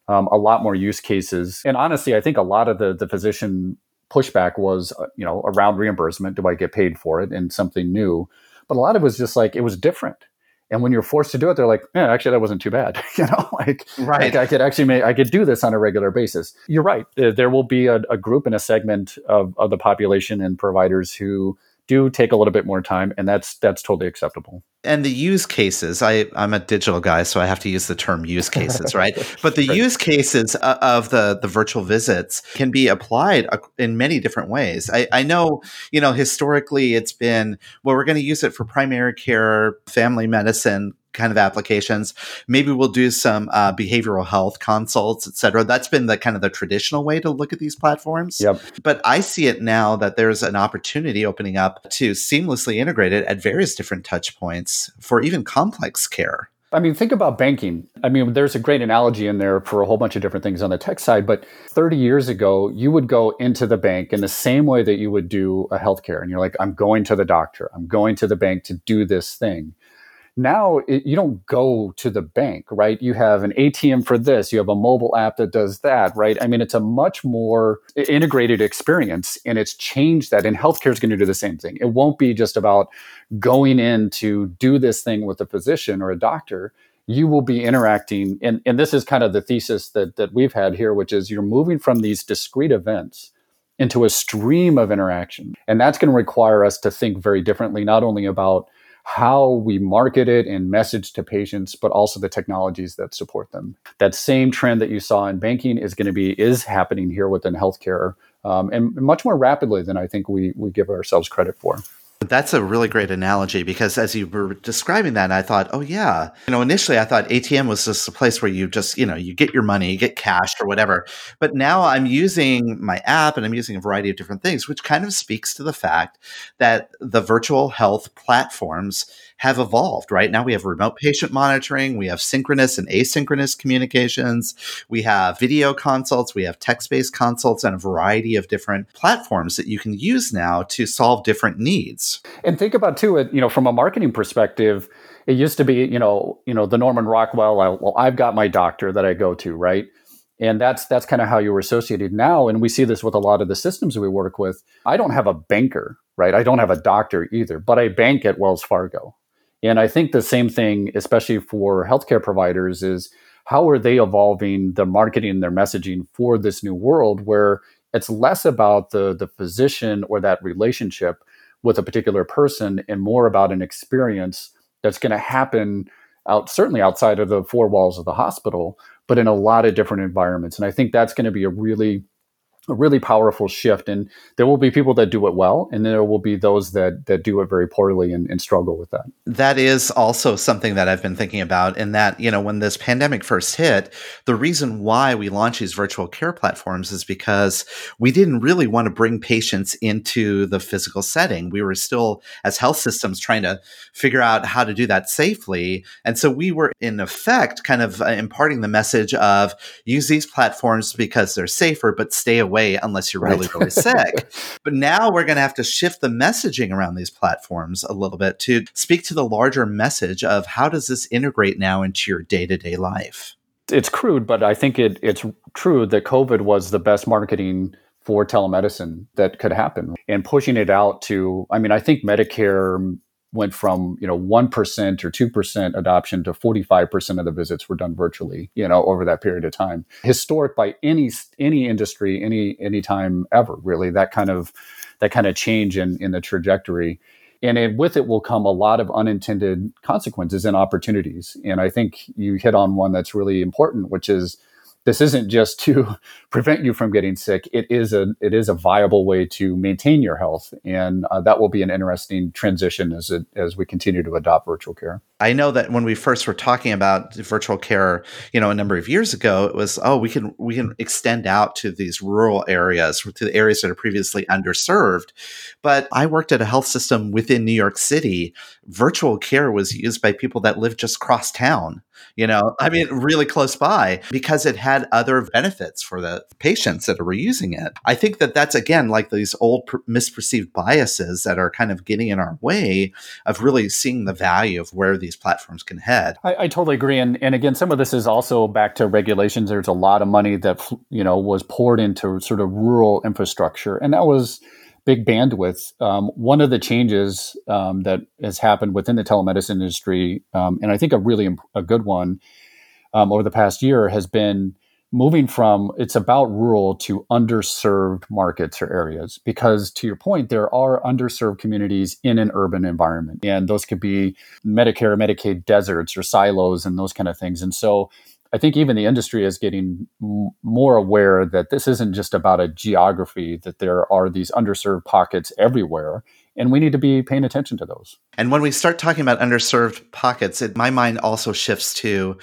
um, a lot more use cases. And honestly, I think a lot of the, the physician pushback was, uh, you know, around reimbursement. Do I get paid for it? And something new. But a lot of it was just like, it was different. And when you're forced to do it, they're like, yeah, actually, that wasn't too bad. you know, like, right. Like I could actually make, I could do this on a regular basis. You're right. There will be a, a group and a segment of, of the population and providers who do take a little bit more time, and that's that's totally acceptable. And the use cases, I, I'm a digital guy, so I have to use the term use cases, right? But the right. use cases uh, of the, the virtual visits can be applied in many different ways. I, I know, you know, historically it's been, well, we're going to use it for primary care, family medicine, kind of applications. Maybe we'll do some uh, behavioral health consults, et cetera. That's been the kind of the traditional way to look at these platforms. Yep. But I see it now that there's an opportunity opening up to seamlessly integrate it at various different touch points for even complex care. I mean, think about banking. I mean, there's a great analogy in there for a whole bunch of different things on the tech side. But 30 years ago, you would go into the bank in the same way that you would do a healthcare. And you're like, I'm going to the doctor, I'm going to the bank to do this thing now it, you don't go to the bank, right? You have an ATM for this, you have a mobile app that does that, right? I mean, it's a much more integrated experience and it's changed that. And healthcare is going to do the same thing. It won't be just about going in to do this thing with a physician or a doctor. You will be interacting, and, and this is kind of the thesis that, that we've had here, which is you're moving from these discrete events into a stream of interaction. And that's going to require us to think very differently, not only about how we market it and message to patients, but also the technologies that support them. That same trend that you saw in banking is going to be is happening here within healthcare, um, and much more rapidly than I think we we give ourselves credit for. That's a really great analogy because as you were describing that, I thought, oh yeah, you know, initially I thought ATM was just a place where you just, you know, you get your money, you get cash or whatever. But now I'm using my app and I'm using a variety of different things, which kind of speaks to the fact that the virtual health platforms have evolved, right? Now we have remote patient monitoring, we have synchronous and asynchronous communications, we have video consults, we have text based consults, and a variety of different platforms that you can use now to solve different needs. And think about too, it you know, from a marketing perspective, it used to be, you know, you know, the Norman Rockwell. I, well, I've got my doctor that I go to, right? and that's that's kind of how you were associated now and we see this with a lot of the systems we work with i don't have a banker right i don't have a doctor either but i bank at wells fargo and I think the same thing, especially for healthcare providers, is how are they evolving the marketing and their messaging for this new world where it's less about the the physician or that relationship with a particular person and more about an experience that's going to happen out certainly outside of the four walls of the hospital but in a lot of different environments. And i think that's going to be a really a really powerful shift and there will be people that do it well and there will be those that that do it very poorly and, and, struggle with that. That is also something that i've been thinking about in that you know when this pandemic first hit the reason why we launched these virtual care platforms is because we didn't really want to bring patients into the physical setting. We were still as health systems trying to figure out how to do that safely. And so we were in effect kind of uh, imparting the message of use these platforms because they're safer but stay away away unless you're really, really sick. But now we're going to have to shift the messaging around these platforms a little bit to speak to the larger message of how does this integrate now into your day to day life? It's crude, but I think it, it's true that COVID was the best marketing for telemedicine that could happen and pushing it out to, I mean, I think Medicare went from you know 1% or 2% adoption to 45% of the visits were done virtually you know over that period of time. Historic by any any industry any any time ever really that kind of that kind of change in in the trajectory. And it, with it will come a lot of unintended consequences and opportunities. And i think you hit on one that's really important which is this isn't just to prevent you from getting sick. It is a it is a viable way to maintain your health, and uh, that will be an interesting transition as it as we continue to adopt virtual care. I know that when we first were talking about virtual care, you know, a number of years ago, it was oh we can we can extend out to these rural areas to the areas that are previously underserved. But I worked at a health system within New York City. Virtual care was used by people that lived just cross town you know i mean really close by because it had other benefits for the patients that were using it. I think that that's again like these old per- misperceived biases that are kind of getting in our way of really seeing the value of where these platforms can head. I, I totally agree. And, and again some of this is also back to regulations. There's a lot of money that you know was poured into sort of rural infrastructure and that was big bandwidth. Um, one of the changes um, that has happened within the telemedicine industry, um, and I think a really imp- a good one um, over the past year, has been moving from it's about rural to underserved markets or areas because to your point there are underserved communities in an urban environment and those could be medicare medicaid deserts or silos and those kind of things and so I think even the industry is getting m- more aware that this isn't just about a geography, that there are these underserved pockets everywhere, and we need to be paying attention to those. And when we start talking about underserved pockets, it, my mind also shifts to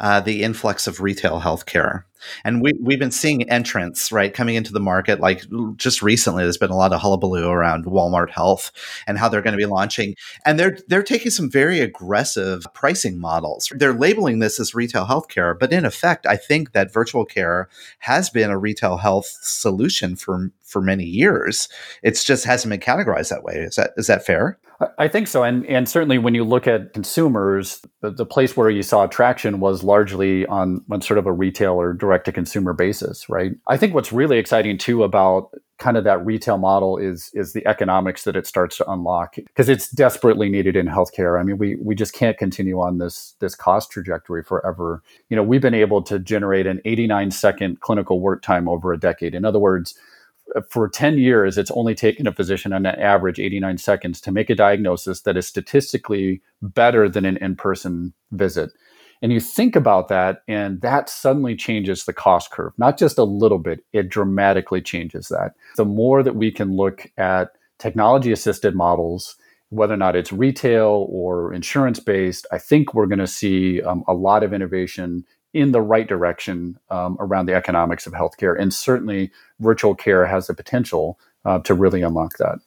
uh, the influx of retail healthcare. And we, we've been seeing entrants, right, coming into the market. Like just recently, there's been a lot of hullabaloo around Walmart Health and how they're going to be launching. And they're they're taking some very aggressive pricing models. They're labeling this as retail healthcare, but in effect, I think that virtual care has been a retail health solution for for many years. It's just hasn't been categorized that way. Is that is that fair? I think so, and and certainly when you look at consumers, the, the place where you saw traction was largely on, on sort of a retail or direct to consumer basis, right? I think what's really exciting too about kind of that retail model is is the economics that it starts to unlock because it's desperately needed in healthcare. I mean, we we just can't continue on this this cost trajectory forever. You know, we've been able to generate an 89 second clinical work time over a decade. In other words for 10 years, it's only taken a physician on an average 89 seconds to make a diagnosis that is statistically better than an in person visit. And you think about that, and that suddenly changes the cost curve, not just a little bit, it dramatically changes that. The more that we can look at technology assisted models, whether or not it's retail or insurance based, I think we're going to see um, a lot of innovation in the right direction um, around the economics of healthcare. And certainly, virtual care has the potential uh, to really unlock that.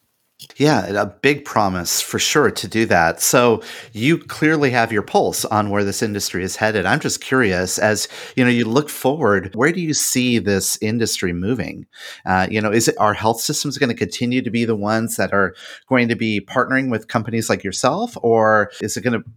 Yeah, a big promise for sure to do that. So you clearly have your pulse on where this industry is headed. I'm just curious, as you know, you look forward, where do you see this industry moving? Uh, you know, is it our health systems going to continue to be the ones that are going to be partnering with companies like yourself, or is it going to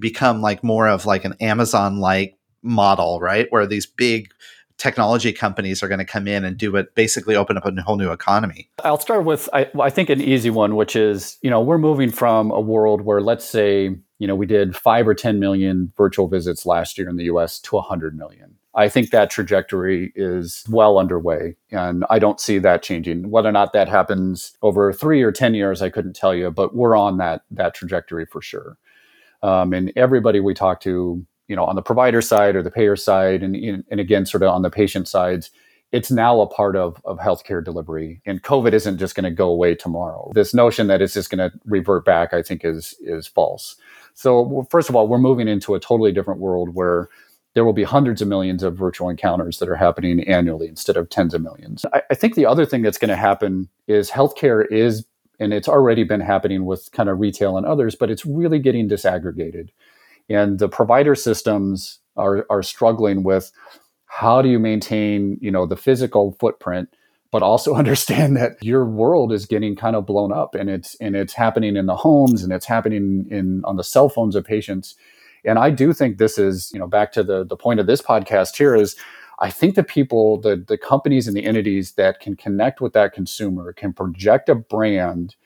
become like more of like an Amazon like model, right? Where these big technology companies are going to come in and do it, basically open up a whole new economy. I'll start with, I, I think, an easy one, which is, you know, we're moving from a world where, let's say, you know, we did five or 10 million virtual visits last year in the US to a 100 million. I think that trajectory is well underway, and I don't see that changing. Whether or not that happens over three or 10 years, I couldn't tell you, but we're on that, that trajectory for sure. Um, and everybody we talk to you know on the provider side or the payer side and, and again sort of on the patient sides it's now a part of, of healthcare delivery. And covid isn't just going to go away tomorrow. This notion that it's just going to revert back i think is is false. So first of all we're moving into a totally different world where there will be hundreds of millions of virtual encounters that are happening annually instead of tens of millions. I, I think the other thing that's going to happen is healthcare is and it's already been happening with kind of retail and others but it's really getting disaggregated and the provider systems are are struggling with how do you maintain you know the physical footprint but also understand that your world is getting kind of blown up and it's and it's happening in the homes and it's happening in on the cell phones of patients. And i do think this is you know back to the the point of this podcast here is i think the people the the companies and the entities that can connect with that consumer can project a brand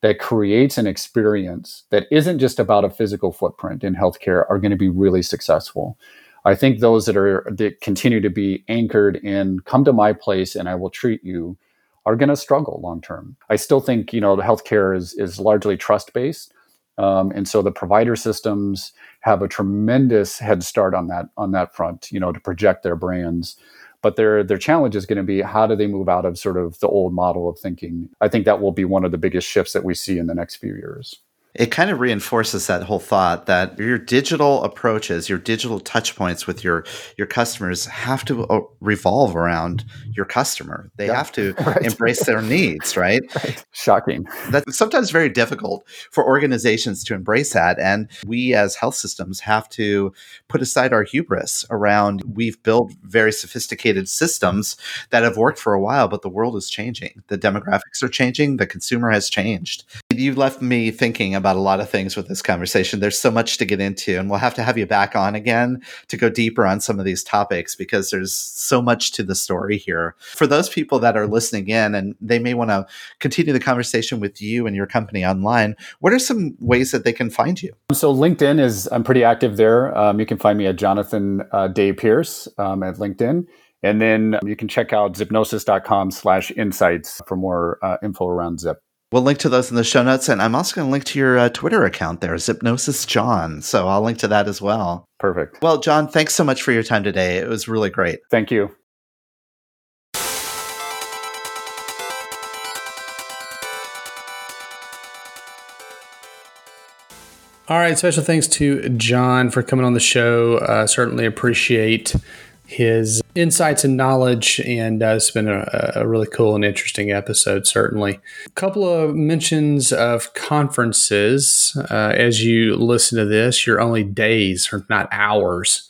that creates an experience that isn't just about a physical footprint in healthcare are going to be really successful. I think those that are that continue to be anchored in come to my place and I will treat you are going to struggle long term. I still think you know the healthcare is is largely trust based, um, and so the provider systems have a tremendous head start on that on that front. You know to project their brands. But their their challenge is going to be how do they move out of sort of the old model of thinking. I think that will be one of the biggest shifts that we see in the next few years it kind of reinforces that whole thought that your digital approaches your digital touch points with your your customers have to uh, revolve around your customer they have to right. embrace their needs right? right? shocking that's sometimes very difficult for organizations to embrace that and we as health systems have to put aside our hubris around we've built very sophisticated systems that have worked for a while but the world is changing the demographics are changing the consumer has changed you left me thinking about a lot of things with this conversation. There's so much to get into, and we'll have to have you back on again to go deeper on some of these topics because there's so much to the story here. For those people that are listening in and they may want to continue the conversation with you and your company online, what are some ways that they can find you? So, LinkedIn is, I'm pretty active there. Um, you can find me at Jonathan uh, Day Pearce um, at LinkedIn. And then you can check out zipnosis.com slash insights for more uh, info around Zip. We'll link to those in the show notes, and I'm also going to link to your uh, Twitter account there, Zipnosis John. So I'll link to that as well. Perfect. Well, John, thanks so much for your time today. It was really great. Thank you. All right, special thanks to John for coming on the show. Uh, certainly appreciate his insights and knowledge, and uh, it's been a, a, really cool and interesting episode, certainly. A couple of mentions of conferences. Uh, as you listen to this, you're only days or not hours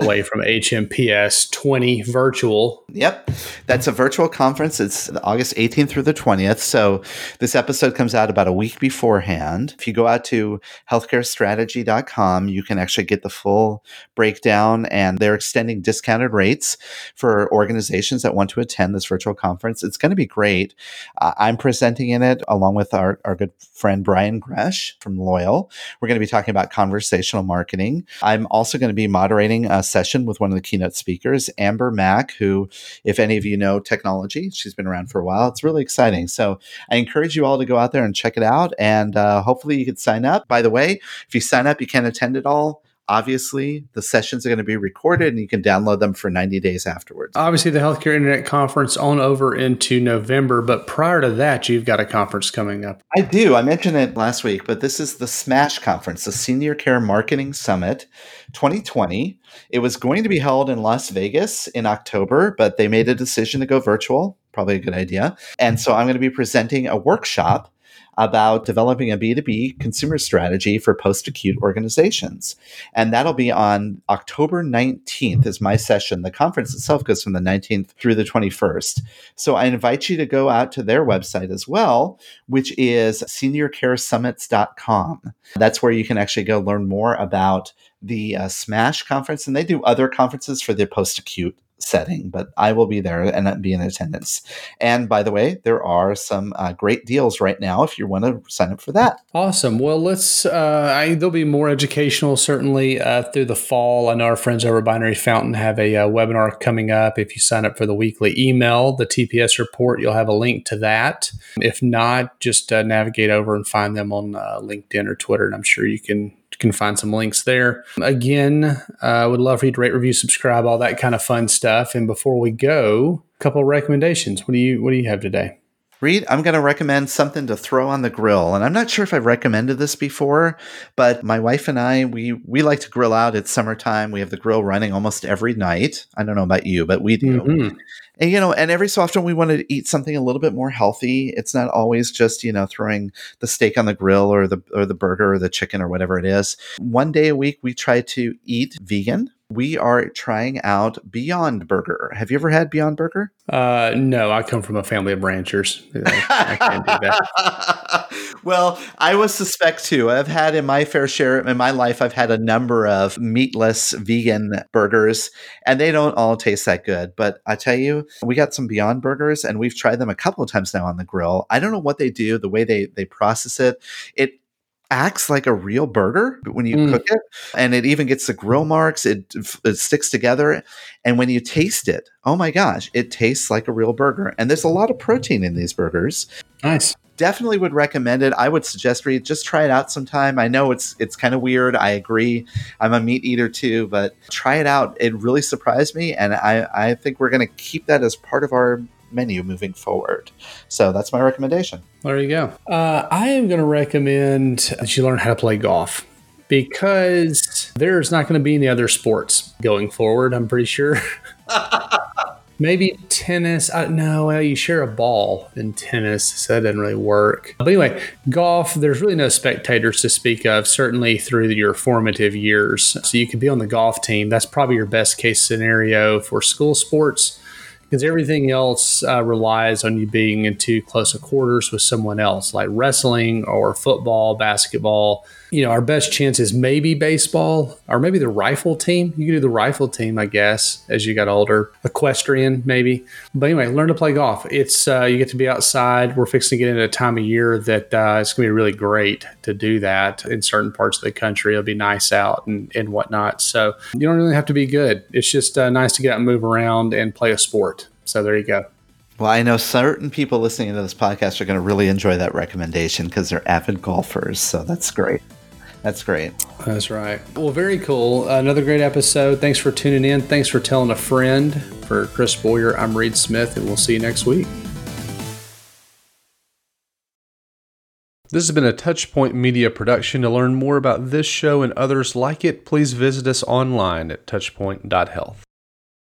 away from HMPS 20 virtual. Yep. That's a virtual conference. It's August 18th through the 20th. So this episode comes out about a week beforehand. If you go out to healthcarestrategy.com, you can actually get the full breakdown and they're extending discounted rates for organizations that want to attend this virtual conference. It's going to be great. Uh, I'm presenting in it along with our, our good friend Brian Gresh from Loyal. We're going to be talking about conversational marketing. I'm also going to be moderating a session with one of the keynote speakers, Amber Mac, who, if any of you know technology, she's been around for a while. It's really exciting. So I encourage you all to go out there and check it out. And uh, hopefully you can sign up. By the way, if you sign up, you can't attend it all obviously the sessions are going to be recorded and you can download them for 90 days afterwards. Obviously the healthcare internet conference on over into november but prior to that you've got a conference coming up. I do. I mentioned it last week but this is the smash conference the senior care marketing summit 2020 it was going to be held in las vegas in october but they made a decision to go virtual. Probably a good idea. And so i'm going to be presenting a workshop about developing a B2B consumer strategy for post acute organizations. And that'll be on October 19th, is my session. The conference itself goes from the 19th through the 21st. So I invite you to go out to their website as well, which is seniorcaresummits.com. That's where you can actually go learn more about the uh, SMASH conference, and they do other conferences for the post acute setting, but I will be there and be in attendance. And by the way, there are some uh, great deals right now if you want to sign up for that. Awesome. Well, let's. Uh, I, there'll be more educational certainly uh, through the fall. I know our friends over Binary Fountain have a, uh, webinar coming up. If you sign up for the weekly email, the TPS report, you'll have a link to that. If not, just uh, navigate over and find them on uh, LinkedIn or Twitter, and I'm sure you can can find some links there. Again, I uh, would love for you to rate, review, subscribe, all that kind of fun stuff. And before we go, a couple of recommendations. What do you What do you have today? Reed, I'm going to recommend something to throw on the grill. And I'm not sure if I've recommended this before, but my wife and I, we, we like to grill out. It's summertime. We have the grill running almost every night. I don't know about you, but we do. Mm-hmm and you know and every so often we want to eat something a little bit more healthy. It's not always just you know throwing the steak on the grill or the or the burger or the chicken or whatever it is. One day a week we try to eat vegan we are trying out Beyond Burger. Have you ever had Beyond Burger? Uh, no, I come from a family of ranchers. I can't do that. well, I was suspect too. I've had in my fair share in my life, I've had a number of meatless vegan burgers, and they don't all taste that good. But I tell you, we got some Beyond Burgers, and we've tried them a couple of times now on the grill. I don't know what they do, the way they they process it. It acts like a real burger when you mm. cook it and it even gets the grill marks it, it sticks together and when you taste it oh my gosh it tastes like a real burger and there's a lot of protein in these burgers. Nice. Definitely would recommend it. I would suggest Reed just try it out sometime. I know it's it's kind of weird i agree. I'm a meat eater too but try it out. It really surprised me and i i think we're going to keep that as part of our menu moving forward. So that's my recommendation. There you go. Uh, I am going to recommend that you learn how to play golf because there's not going to be any other sports going forward, I'm pretty sure. Maybe tennis. Uh, no, well, you share a ball in tennis, so that doesn't really work. But anyway, golf, there's really no spectators to speak of, certainly through your formative years. So you could be on the golf team. That's probably your best case scenario for school sports because everything else uh, relies on you being into closer quarters with someone else, like wrestling or football, basketball. You know, our best chance is maybe baseball or maybe the rifle team. You could do the rifle team, I guess, as you got older. Equestrian, maybe. But anyway, learn to play golf. It's uh, you get to be outside. We're fixing to get into a time of year that uh, it's going to be really great to do that in certain parts of the country. It'll be nice out and, and whatnot. So you don't really have to be good. It's just uh, nice to get out and move around and play a sport. So there you go. Well, I know certain people listening to this podcast are going to really enjoy that recommendation because they're avid golfers. So that's great. That's great. That's right. Well, very cool. Another great episode. Thanks for tuning in. Thanks for telling a friend. For Chris Boyer, I'm Reed Smith, and we'll see you next week. This has been a Touchpoint Media production. To learn more about this show and others like it, please visit us online at touchpoint.health.